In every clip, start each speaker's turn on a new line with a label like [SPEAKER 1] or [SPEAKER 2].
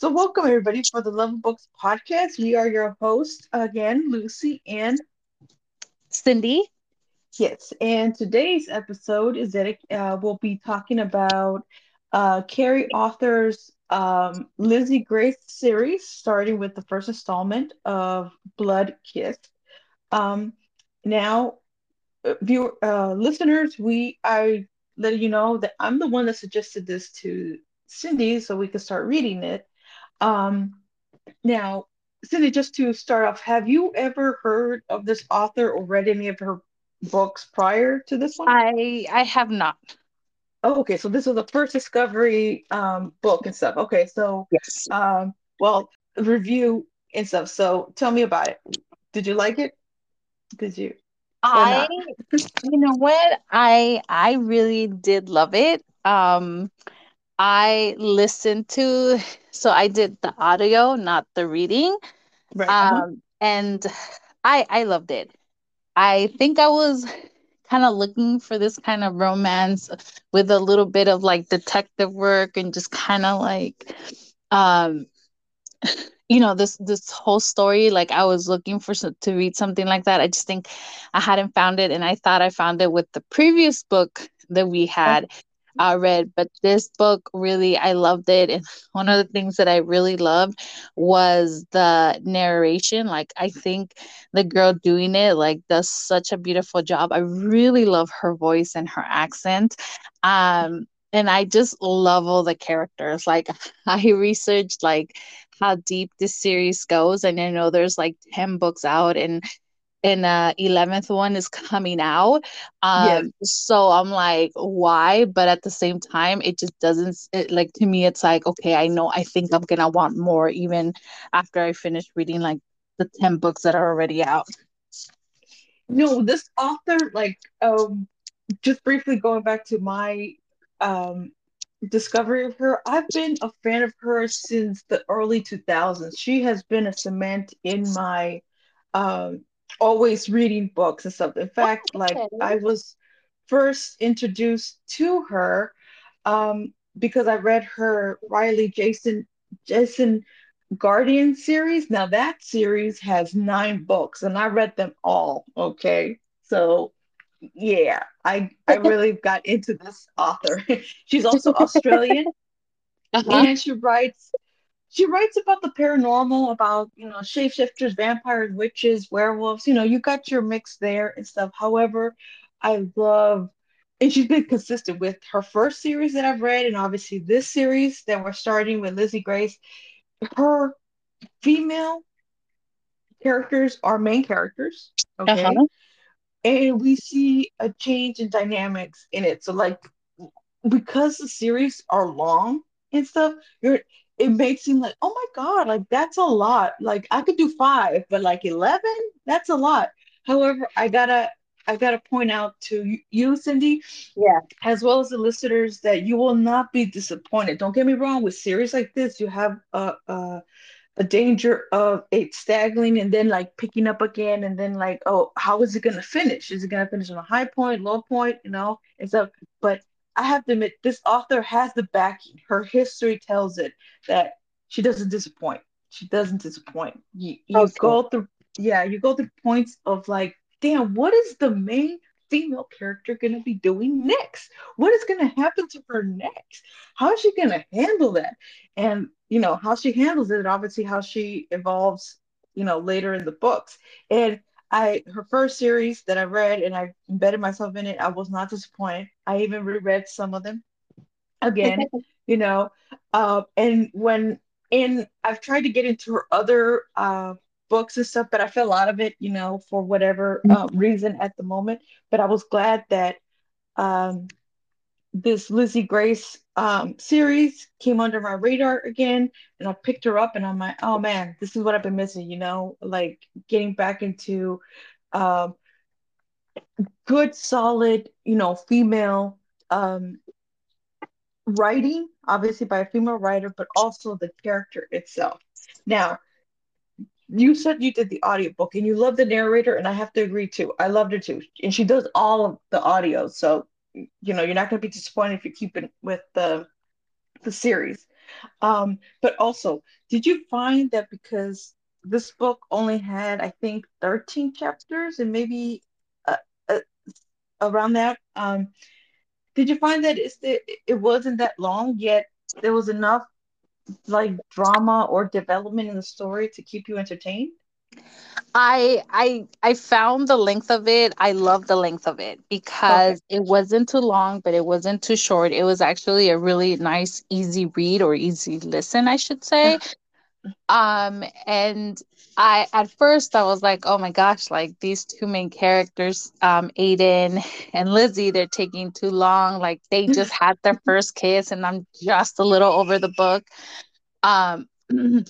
[SPEAKER 1] So, welcome everybody for the Love Books podcast. We are your hosts again, Lucy and
[SPEAKER 2] Cindy.
[SPEAKER 1] Yes, and today's episode is that uh, we'll be talking about uh, Keri Arthur's um, Lizzie Grace series, starting with the first installment of Blood Kissed. Um, now, uh, viewer uh, listeners, we I let you know that I'm the one that suggested this to Cindy so we could start reading it. Um, now, Cindy, just to start off, have you ever heard of this author or read any of her books prior to this one?
[SPEAKER 2] I I have not.
[SPEAKER 1] Oh, okay. So this was the first discovery um, book and stuff. Okay, so
[SPEAKER 2] yes.
[SPEAKER 1] Um, well, review and stuff. So tell me about it. Did you like it? Did you?
[SPEAKER 2] I, you know what? I I really did love it. Um, I listened to, so I did the audio, not the reading. Right. Uh-huh. Um, and I I loved it. I think I was kind of looking for this kind of romance with a little bit of like detective work and just kind of like um you know this this whole story like i was looking for some, to read something like that i just think i hadn't found it and i thought i found it with the previous book that we had uh, read, but this book really, I loved it. And one of the things that I really loved was the narration. Like, I think the girl doing it, like, does such a beautiful job. I really love her voice and her accent. Um, and I just love all the characters. Like, I researched, like, how deep this series goes and i know there's like 10 books out and and uh 11th one is coming out um yes. so i'm like why? But at the same time it just doesn't it, like to me it's like okay i know i think i'm gonna want more even after i finish reading like the 10 books that are already out.
[SPEAKER 1] No this author like um just briefly going back to my um discovery of her i've been a fan of her since the early 2000s she has been a cement in my um always reading books and stuff. In fact, okay. like I was first introduced to her um, because I read her Riley Jenson Jenson Guardian series. Now that series has nine books, and I read them all. Okay, so yeah, I I really got into this author. She's also Australian, uh-huh. and she writes she writes about the paranormal, about you know shapeshifters, vampires, witches, werewolves. You know, you got your mix there and stuff. However, I love, and she's been consistent with her first series that I've read, and obviously this series that we're starting with Lizzie Grace. Her female characters are main characters, okay, uh-huh. and we see a change in dynamics in it. So like because the series are long and stuff, you're it may seem like, oh my God, like that's a lot. Like I could do five, but like 11, that's a lot. However, I gotta, I gotta point out to you, Cindy,
[SPEAKER 2] yeah,
[SPEAKER 1] as well as the listeners, that you will not be disappointed. Don't get me wrong. With series like this, you have a, a, a danger of it staggering and then like picking up again, and then like, oh, how is it gonna finish? Is it gonna finish on a high point, low point? You know, and so. But I have to admit, this author has the backing. Her history tells it that she doesn't disappoint. She doesn't disappoint. You, you okay. go through, yeah, you go through points of like, damn, what is the main female character going to be doing next? What is going to happen to her next? How is she going to handle that? And, you know, how she handles it, obviously, how she evolves, you know, later in the books. And I her first series that I read and I embedded myself in it, I was not disappointed. I even reread some of them again, you know. Uh, and when and I've tried to get into her other uh, books and stuff, but I fell out of it, you know, for whatever uh, reason at the moment. But I was glad that um, this Lizzie Grace um, series came under my radar again, and I picked her up, and I'm like, oh man, this is what I've been missing, you know, like getting back into um, good, solid, you know, female um, writing, obviously by a female writer, but also the character itself. Now, you said you did the audiobook and you love the narrator, and I have to agree too. I loved her too. And she does all of the audio. So you know you're not going to be disappointed if you keep it with the the series Um, but also, did you find that because this book only had, I think, 13 chapters and maybe uh, uh, around that, um, did you find that it's the, it wasn't that long, yet there was enough like drama or development in the story to keep you entertained?
[SPEAKER 2] I I I found the length of it. I love the length of it
[SPEAKER 1] Okay.
[SPEAKER 2] because it wasn't too long, but it wasn't too short. It was actually a really nice, easy read or easy listen, I should say. Um, and I at first I was like, oh my gosh, like these two main characters, um, Aiden and Lizzie, they're taking too long. Like they just had their first kiss, and I'm just a little over the book. Um,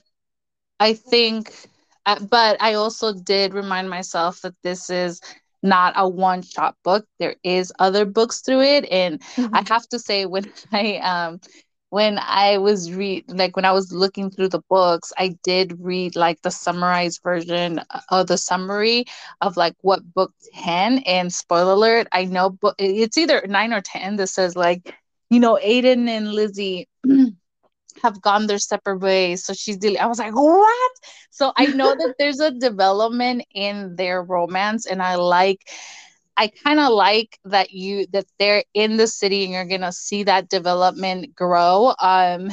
[SPEAKER 2] I think, but I also did remind myself that this is not a one shot book. There is other books through it, and I
[SPEAKER 1] Mhm.
[SPEAKER 2] have to say when I um when I was read like when I was looking through the books, I did read like the summarized version of the summary of like what book 10 and spoiler alert, I know book it's either 9 or 10 that says like you know Aiden and Lizzie have gone their separate ways. So she's dealing. I was like, what? So I know that there's a development in their romance, and I like. I kind of like that you that they're in the city and you're gonna see that development grow. Um,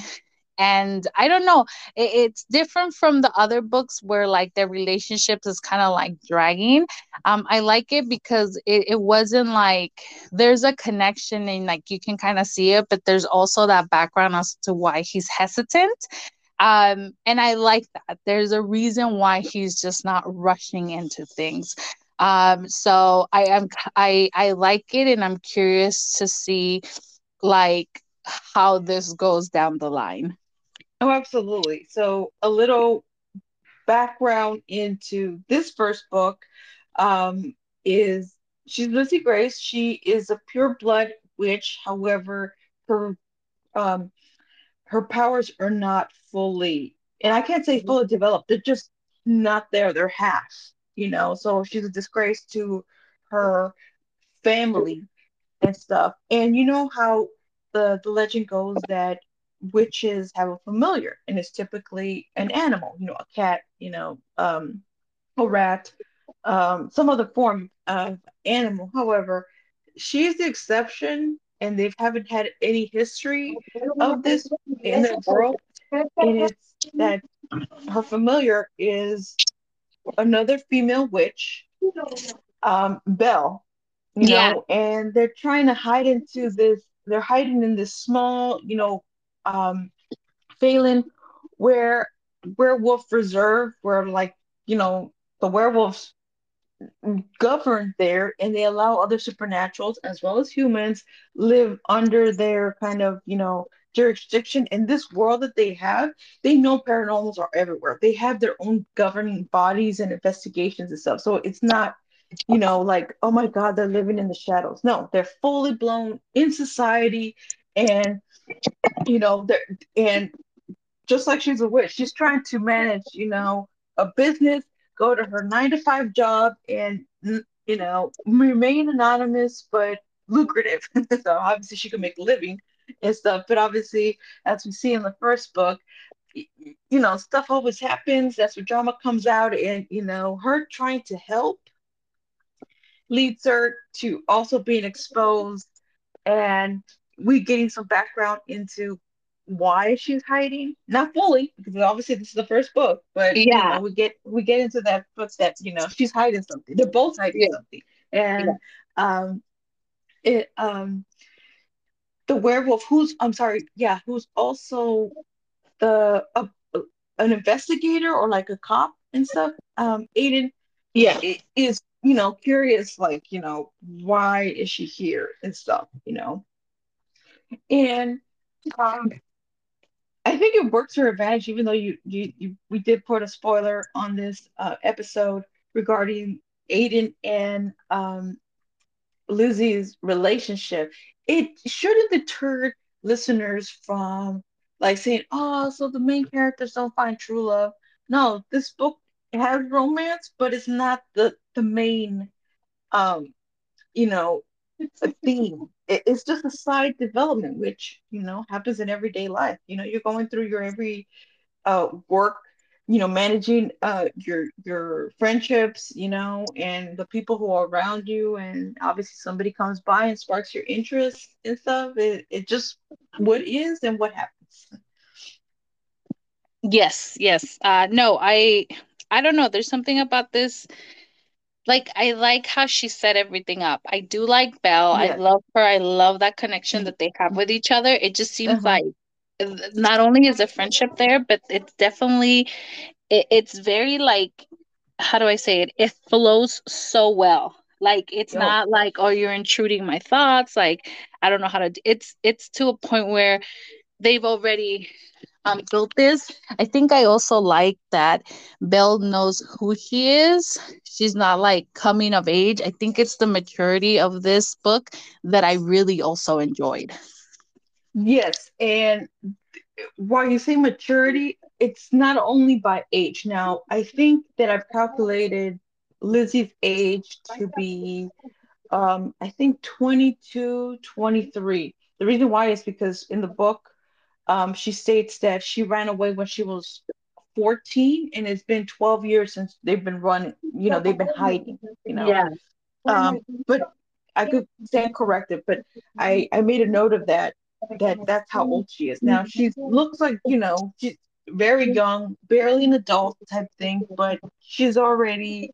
[SPEAKER 2] and i don't know it, it's different from the other books where like their relationships is kind of like dragging um i like it because it, it wasn't like there's a connection and like you can kind of see it but there's also that background as to why he's hesitant um and i like that there's a reason why he's just not rushing into things um so i am i i like it and i'm curious to see like how this goes down the line
[SPEAKER 1] Oh, absolutely. So, a little background into this first book um, is she's Lucy Grace. She is a pure blood witch. However, her um, her powers are not fully, and I can't say fully developed. They're just not there. They're half, you know. So she's a disgrace to her family and stuff. And you know how the the legend goes that witches have a familiar, and it's typically an animal, you know, a cat, you know, um, a rat, um, some other form of animal. However, she's the exception, and they haven't had any history of this in their world. And it's that her familiar is another female witch, um, Belle, you
[SPEAKER 2] Yeah,
[SPEAKER 1] know, and they're trying to hide into this, they're hiding in this small, you know, um, Phelan where werewolf reserve where like, you know, the werewolves govern there and they allow other supernaturals as well as humans live under their kind of, you know, jurisdiction in this world that they have. They know paranormals are everywhere. They have their own governing bodies and investigations and stuff. So it's not you know, like, oh my God, they're living in the shadows. No, they're fully blown in society and you know, they're and just like she's a witch, she's trying to manage, you know, a business, go to her nine to five job and you know, remain anonymous but lucrative. so obviously she can make a living and stuff. But obviously, as we see in the first book, you know, stuff always happens. That's where drama comes out, and you know, her trying to help leads her to also being exposed and we getting some background into why she's hiding not fully because obviously this is the first book but you
[SPEAKER 2] yeah,
[SPEAKER 1] know we get we get into that book that you know she's hiding something. They're both hiding
[SPEAKER 2] yeah,
[SPEAKER 1] something.
[SPEAKER 2] Yeah,
[SPEAKER 1] and um it um the werewolf who's i'm sorry yeah who's also the uh, an investigator or like a cop and stuff um aiden
[SPEAKER 2] yeah,
[SPEAKER 1] is you know curious like you know why is she here and stuff you know? And um I think it works to her advantage even though you you, you we did put a spoiler on this uh, episode regarding Aiden and um Lizzie's relationship. It shouldn't deter listeners from like saying oh so the main characters don't find true love. No this book has romance but it's not the the main um you know a theme. It, it's just a side development, which you know happens in everyday life. You know, you're going through your every uh, work, you know, managing uh, your your friendships, you know, and the people who are around you, and obviously somebody comes by and sparks your interest and stuff. It it just what is and what happens.
[SPEAKER 2] Yes, yes. Uh no, I I don't know. There's something about this like I like how she set everything up. I do like Belle. I love her. I love that connection that they have with each other. It just seems
[SPEAKER 1] Uh-huh.
[SPEAKER 2] like not only is a friendship there, but it's definitely it, it's very like how do I say it? It flows so well. Like it's
[SPEAKER 1] Yo.
[SPEAKER 2] not like oh you're intruding my thoughts. Like I don't know how to. It's it's to a point where they've already um built this. I think I also like that Belle knows who she is. She's not like coming of age. I think it's the maturity of this book that I really also enjoyed.
[SPEAKER 1] Yes, and while you say maturity, it's not only by age. Now, I think that I've calculated Lizzie's age to be, um, I think 22, 23. The reason why is because in the book, um, she states that she ran away when she was 14, and it's been 12 years since they've been running, you know, they've been hiding, you know.
[SPEAKER 2] Yeah.
[SPEAKER 1] Um, but I could stand corrected, but I I made a note of that that that's how old she is now. She looks like you know she's very young, barely an adult type thing, but she's already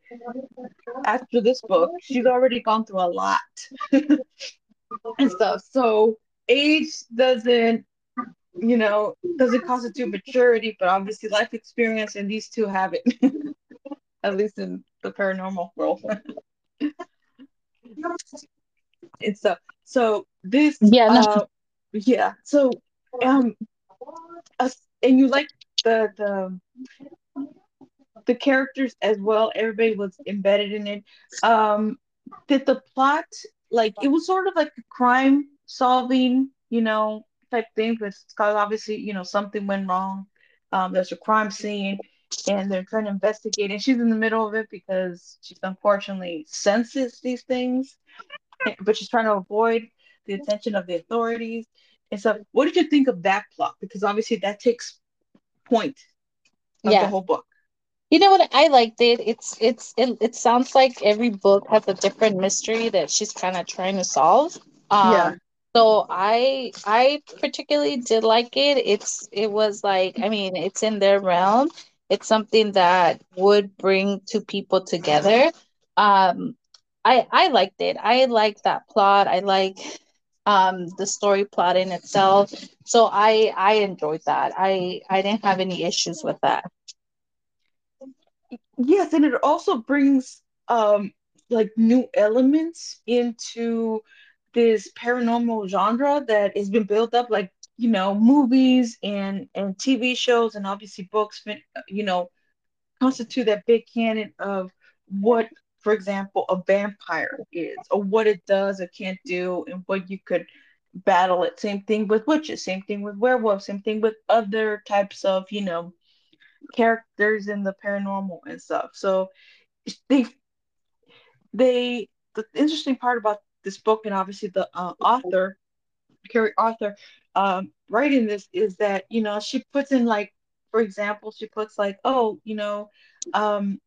[SPEAKER 1] after this book, she's already gone through a lot and stuff. So age doesn't you know doesn't constitute maturity, but obviously life experience and these two have it, at least in the paranormal world. And stuff. So this
[SPEAKER 2] Yeah,
[SPEAKER 1] uh yeah so um us and you like the the the characters as well. Everybody was embedded in it. Um did the plot like it was sort of like a crime solving you know type thing because obviously you know something went wrong um there's a crime scene and they're trying to investigate and she's in the middle of it because she's unfortunately senses these things but she's trying to avoid the attention of the authorities and stuff. What did you think of that plot? Because obviously that takes point of the whole book.
[SPEAKER 2] You know what? I liked it. It's it's it, it sounds like every book has a different mystery that she's kind of trying to solve.
[SPEAKER 1] Yeah.
[SPEAKER 2] So I I particularly did like it. It's it was like I mean, it's in their realm. It's something that would bring two people together. Um I I liked it. I like that plot. I like um the story plot in itself. So I I enjoyed that. I I didn't have any issues with that.
[SPEAKER 1] Yes, and it also brings um like new elements into this paranormal genre that has been built up like you know movies and and TV shows and obviously books you know constitute that big canon of what, for example, a vampire is, or what it does or can't do, and what you could battle it. Same thing with witches, same thing with werewolves, same thing with other types of, you know, characters in the paranormal and stuff. So they they the interesting part about this book and obviously the uh, author, Keri Arthur, um, writing this is that you know she puts in like, for example, she puts like, oh, you know, um,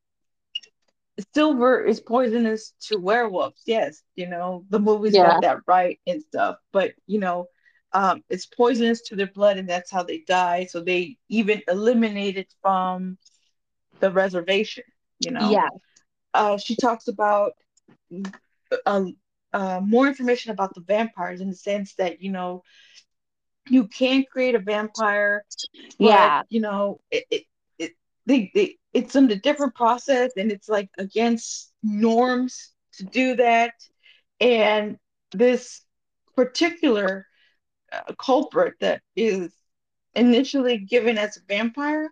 [SPEAKER 1] silver is poisonous to werewolves. Yes, you know, the movies got that right and stuff, but you know, um, it's poisonous to their blood and that's how they die. So they even eliminate it from the reservation, you know.
[SPEAKER 2] Yeah.
[SPEAKER 1] Uh, she talks about uh, uh, more information about the vampires in the sense that, you know, you can create a vampire, but
[SPEAKER 2] Yeah.
[SPEAKER 1] you know, it, it, it they, they it's in a different process and it's like against norms to do that. And this particular uh, culprit that is initially given as a vampire,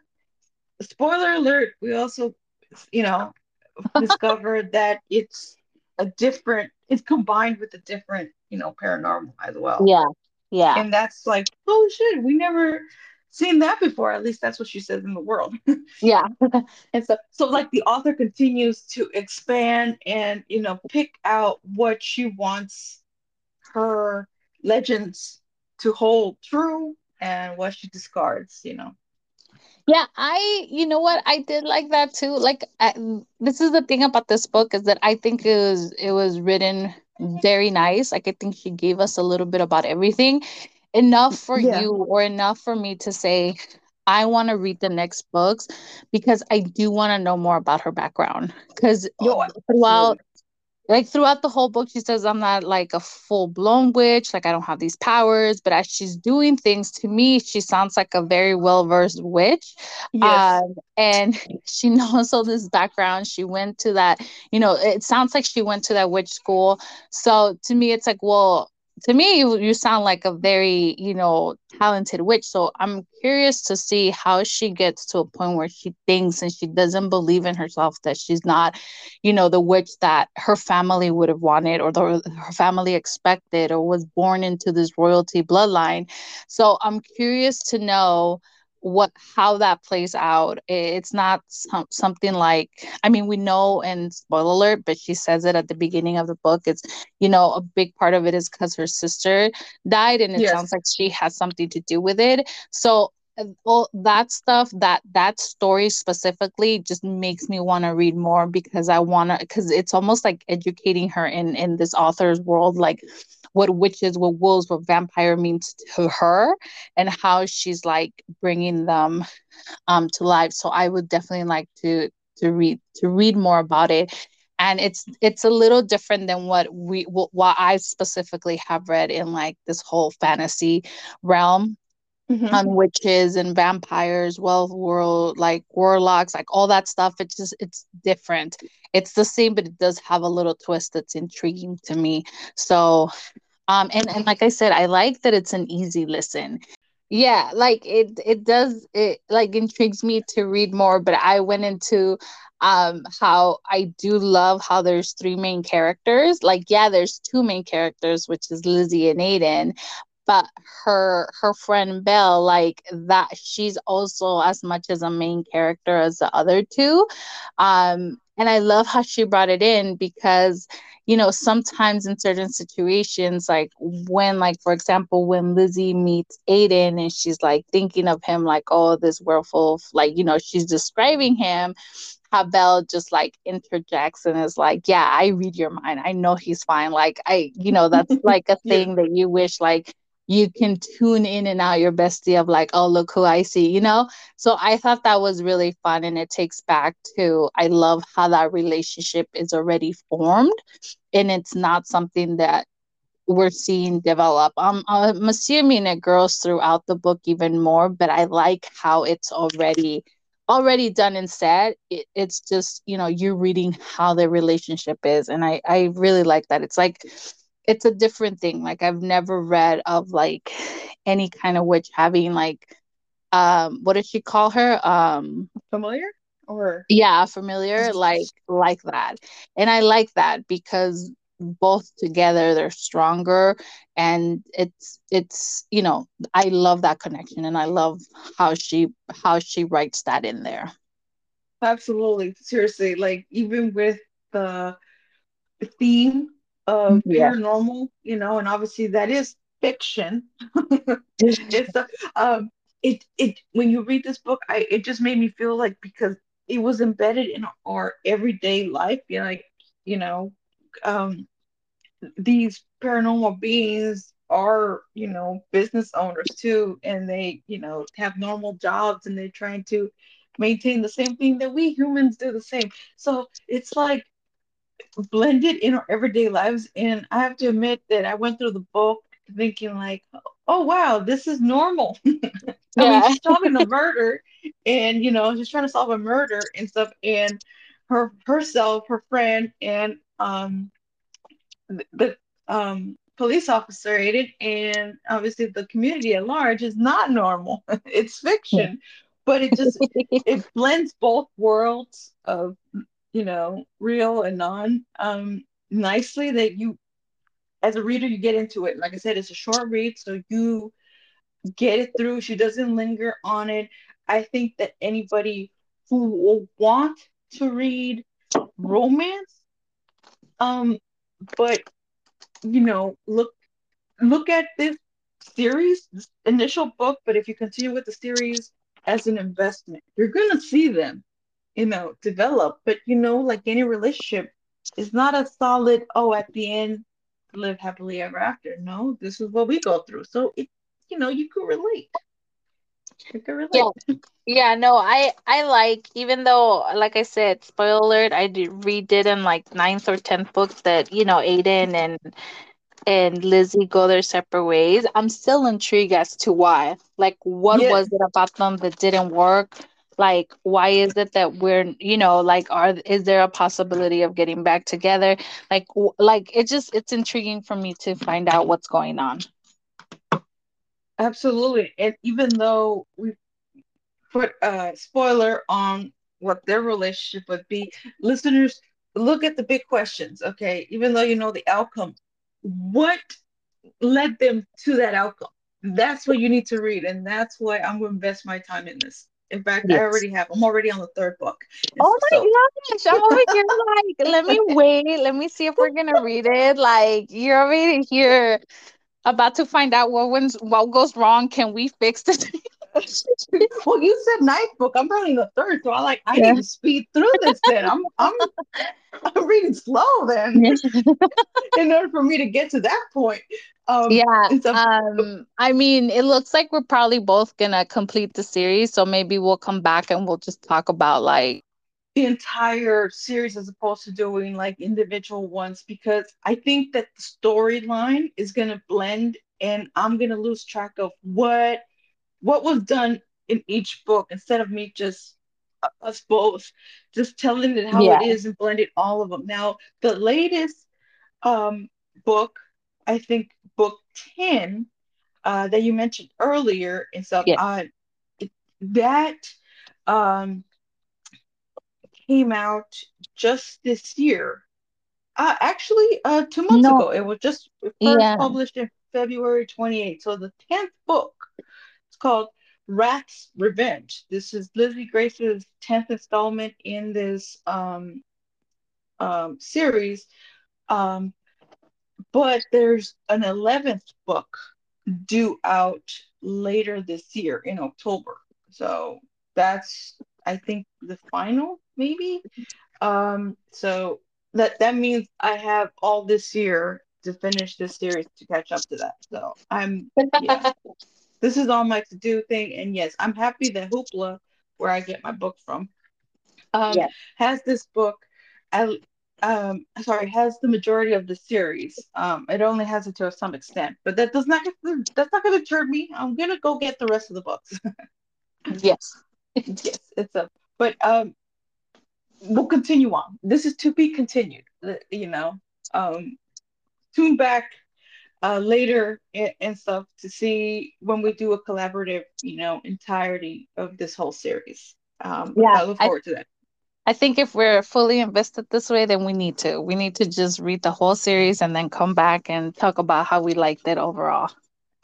[SPEAKER 1] spoiler alert, we also, you know, discovered that it's a different, it's combined with a different, you know, paranormal as well.
[SPEAKER 2] Yeah. Yeah.
[SPEAKER 1] And that's like, oh shit, we never seen that before. At least that's what she says in the world.
[SPEAKER 2] Yeah.
[SPEAKER 1] and so, so like the author continues to expand and you know pick out what she wants her legends to hold true and what she discards, you know.
[SPEAKER 2] Yeah, I, you know what, I did like that too. Like, I, this is the thing about this book is that I think it was it was written very nice. Like, I think she gave us a little bit about everything, enough for
[SPEAKER 1] Yeah.
[SPEAKER 2] you or enough for me to say, I want to read the next books because I do want to know more about her background. Because
[SPEAKER 1] oh,
[SPEAKER 2] throughout
[SPEAKER 1] absolutely.
[SPEAKER 2] Like throughout the whole book she says i'm not like a full-blown witch. Like i don't have these powers but as she's doing things to me she sounds like a very well-versed witch.
[SPEAKER 1] Yes.
[SPEAKER 2] um, and she knows all this background. She went to that you know it sounds like she went to that witch school. So to me it's like well to me you, you sound like a very you know talented witch. So i'm curious to see how she gets to a point where she thinks and she doesn't believe in herself that she's not you know the witch that her family would have wanted or the, her family expected or was born into this royalty bloodline. So i'm curious to know what how that plays out it's not some, something like i mean we know and spoiler alert but she says it at the beginning of the book it's you know a big part of it is because her sister died and it sounds like she has something to do with it. So all that stuff that that story specifically just makes me want to read more because i want to because it's almost like educating her in in this author's world like what witches what wolves what vampire means to her and how she's like bringing them um to life. So i would definitely like to to read to read more about it. And it's it's a little different than what we what, what i specifically have read in like this whole fantasy realm
[SPEAKER 1] hmm
[SPEAKER 2] on witches and vampires, well, world like warlocks, like all that stuff. It's just it's different. It's the same, but it does have a little twist that's intriguing to me. So, um, and and like I said, I like that it's an easy listen. Yeah, like it it does it like intrigues me to read more, but I went into um how I do love how there's three main characters. Like yeah, there's two main characters, which is Lizzie and Aiden, but her her friend Belle, like that, she's also as much as a main character as the other two. Um, and I love how she brought it in because you know sometimes in certain situations, like when, like for example, when Lizzie meets Aiden and she's like thinking of him like, oh, this werewolf, like you know, she's describing him how Belle just like interjects and is like, Yeah, I read your mind. I know he's fine. Like, I, you know, that's like a thing that you wish like you can tune in and out your bestie of like, oh, look who I see, you know? So I thought that was really fun. And it takes back to, I love how that relationship is already formed and it's not something that we're seeing develop. Um, I'm assuming it grows throughout the book even more, but I like how it's already already done and said. It, it's just you know you're reading how their relationship is, and I I really like that. It's like it's a different thing. Like I've never read of like any kind of witch having like um what did she call her um
[SPEAKER 1] Familiar? Or
[SPEAKER 2] yeah familiar like like that and i like that because both together they're stronger and it's it's you know i love that connection and i love how she how she writes that in there
[SPEAKER 1] absolutely. Seriously, like even with the theme of
[SPEAKER 2] yeah
[SPEAKER 1] paranormal, you know, and obviously that is fiction. It's a, um it it when you read this book, I it just made me feel like because it was embedded in our everyday life, you know, like, you know, um these paranormal beings are, you know, business owners too, and they, you know, have normal jobs and they're trying to maintain the same thing that we humans do the same. So it's like blended in our everyday lives. And I have to admit that I went through the book thinking like, oh wow, this is normal. I mean,
[SPEAKER 2] yeah
[SPEAKER 1] she's solving a murder and you know, she's trying to solve a murder and stuff, and her herself, her friend, and um the um police officer Aiden and obviously the community at large is not normal. it's fiction. But it just it blends both worlds of you know, real and non, um, nicely that you, as a reader, you get into it. Like I said, it's a short read, so you get it through. She doesn't linger on it. I think that anybody who will want to read romance, um, but you know, look look at this series, this initial book, but if you continue with the series as an investment, you're gonna see them, you know, develop. But you know, like any relationship, is not a solid, oh, at the end, live happily ever after. No, this is what we go through. So it, you know, you could relate. You could
[SPEAKER 2] Yeah. Yeah, no, I I like even though like I said, spoiler alert, I did redid in like ninth or tenth books that, you know, Aiden and and Lizzie go their separate ways. I'm still intrigued as to why. Like what
[SPEAKER 1] Yeah,
[SPEAKER 2] was it about them that didn't work? Like why is it that we're, you know, like are is there a possibility of getting back together? Like like it just it's intriguing for me to find out what's going on.
[SPEAKER 1] absolutely. And even though we put a spoiler on what their relationship would be. Listeners, look at the big questions, okay? Even though you know the outcome, what led them to that outcome? That's what you need to read, and that's why I'm going to invest my time in this. In fact, I already have. I'm already on the third book, and
[SPEAKER 2] Oh
[SPEAKER 1] so oh
[SPEAKER 2] my gosh, I'm over here like, let me wait. Let me see if we're gonna read it. Like, you're over here about to find out what wins, what goes wrong. Can we fix this?
[SPEAKER 1] Well, you said ninth book. I'm probably in the third, so I like I
[SPEAKER 2] Yeah.
[SPEAKER 1] need to speed through this. Then I'm I'm I'm reading slow then in order for me to get to that point. Um,
[SPEAKER 2] Yeah.
[SPEAKER 1] so
[SPEAKER 2] Um, I mean, it looks like we're probably both gonna complete the series, so maybe we'll come back and we'll just talk about like,
[SPEAKER 1] the entire series as opposed to doing like individual ones because I think that the storyline is going to blend and I'm going to lose track of what what was done in each book instead of me just uh, us both just telling it how
[SPEAKER 2] yeah,
[SPEAKER 1] it is and blended all of them. Now, the latest um book, I think book 10 uh that you mentioned earlier and stuff
[SPEAKER 2] yeah,
[SPEAKER 1] uh that um came out just this year. Uh, actually, uh, two months
[SPEAKER 2] no,
[SPEAKER 1] ago. It was just first
[SPEAKER 2] yeah,
[SPEAKER 1] published in February 28th. So the 10th book, called Rat's Revenge. This is Lizzie Grace's 10th installment in this um, um, series. Um, but there's an 11th book due out later this year in October. So that's, I think, the final, maybe. Um, so that that means I have all this year to finish this series to catch up to that. So I'm yeah, this is all my to-do thing. And yes, I'm happy that Hoopla, where I get my book from, um,
[SPEAKER 2] yeah.
[SPEAKER 1] has this book. I um sorry, has the majority of the series. Um, it only has it to some extent, but that does not that's not gonna deter me. I'm gonna go get the rest of the books.
[SPEAKER 2] Yes.
[SPEAKER 1] yes, it's a but um we'll continue on. This is to be continued. uh, You know, um, tune back uh, later and, and stuff to see when we do a collaborative, you know, entirety of this whole series. Um,
[SPEAKER 2] Yeah,
[SPEAKER 1] I look
[SPEAKER 2] I
[SPEAKER 1] forward to that.
[SPEAKER 2] I think if we're fully invested this way, then we need to. We need to just read the whole series and then come back and talk about how we liked it overall.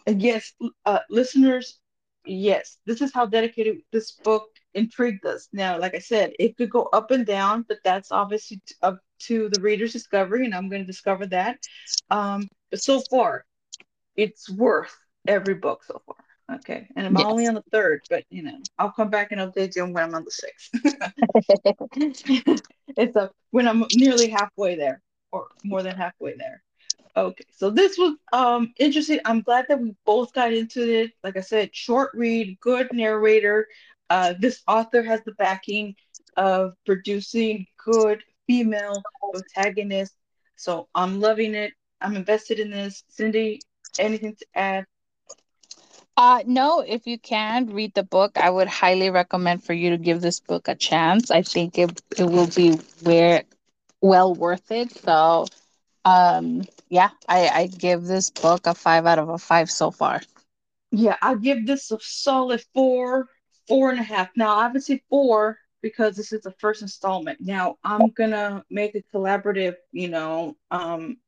[SPEAKER 1] Yes, uh, listeners, yes, this is how dedicated this book intrigued us. Now, like I said, it could go up and down, but that's obviously up to the reader's discovery, and I'm going to discover that. Um, but so far, it's worth every book so far. Okay. And I'm only on the third, but you know, I'll come back and update you when I'm on the sixth. it's a when I'm nearly halfway there or more than halfway there. Okay. So this was um interesting. I'm glad that we both got into it. Like I said, short read, good narrator. Uh this author has the backing of producing good female protagonists. So I'm loving it. I'm invested in this. Cindy, anything to add?
[SPEAKER 2] Uh, no, if you can read the book, I would highly recommend for you to give this book a chance. I think it it will be where well worth it. So, um, yeah, I I give this book a five out of a five so far.
[SPEAKER 1] Yeah, I'll give this a solid four, four and a half. Now, say four because this is the first installment. Now, I'm gonna make a collaborative, you know, um,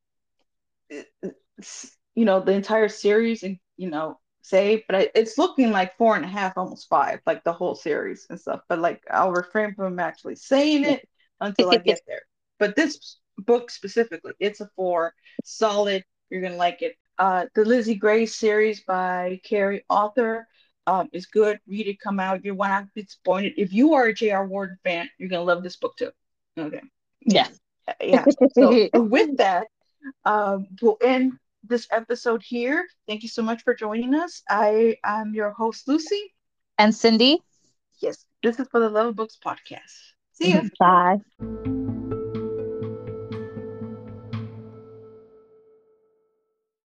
[SPEAKER 1] you know, the entire series and, you know, say, but I, it's looking like four and a half, almost five, like the whole series and stuff. But like, I'll refrain from actually saying it until I get there. But this book specifically, it's a four, solid. You're gonna like it. Uh, the Lizzie Gray series by Keri Arthur um, is good. Read it, come out. You will not be disappointed. If you are a J.R. Ward fan, you're gonna love this book too. Okay.
[SPEAKER 2] Yeah.
[SPEAKER 1] Yeah. So with that, um, we'll end this episode here. Thank you so much for joining us. I am your host, Lucy.
[SPEAKER 2] And Cindy.
[SPEAKER 1] Yes, this is for the Love of Books podcast. See you.
[SPEAKER 2] Bye.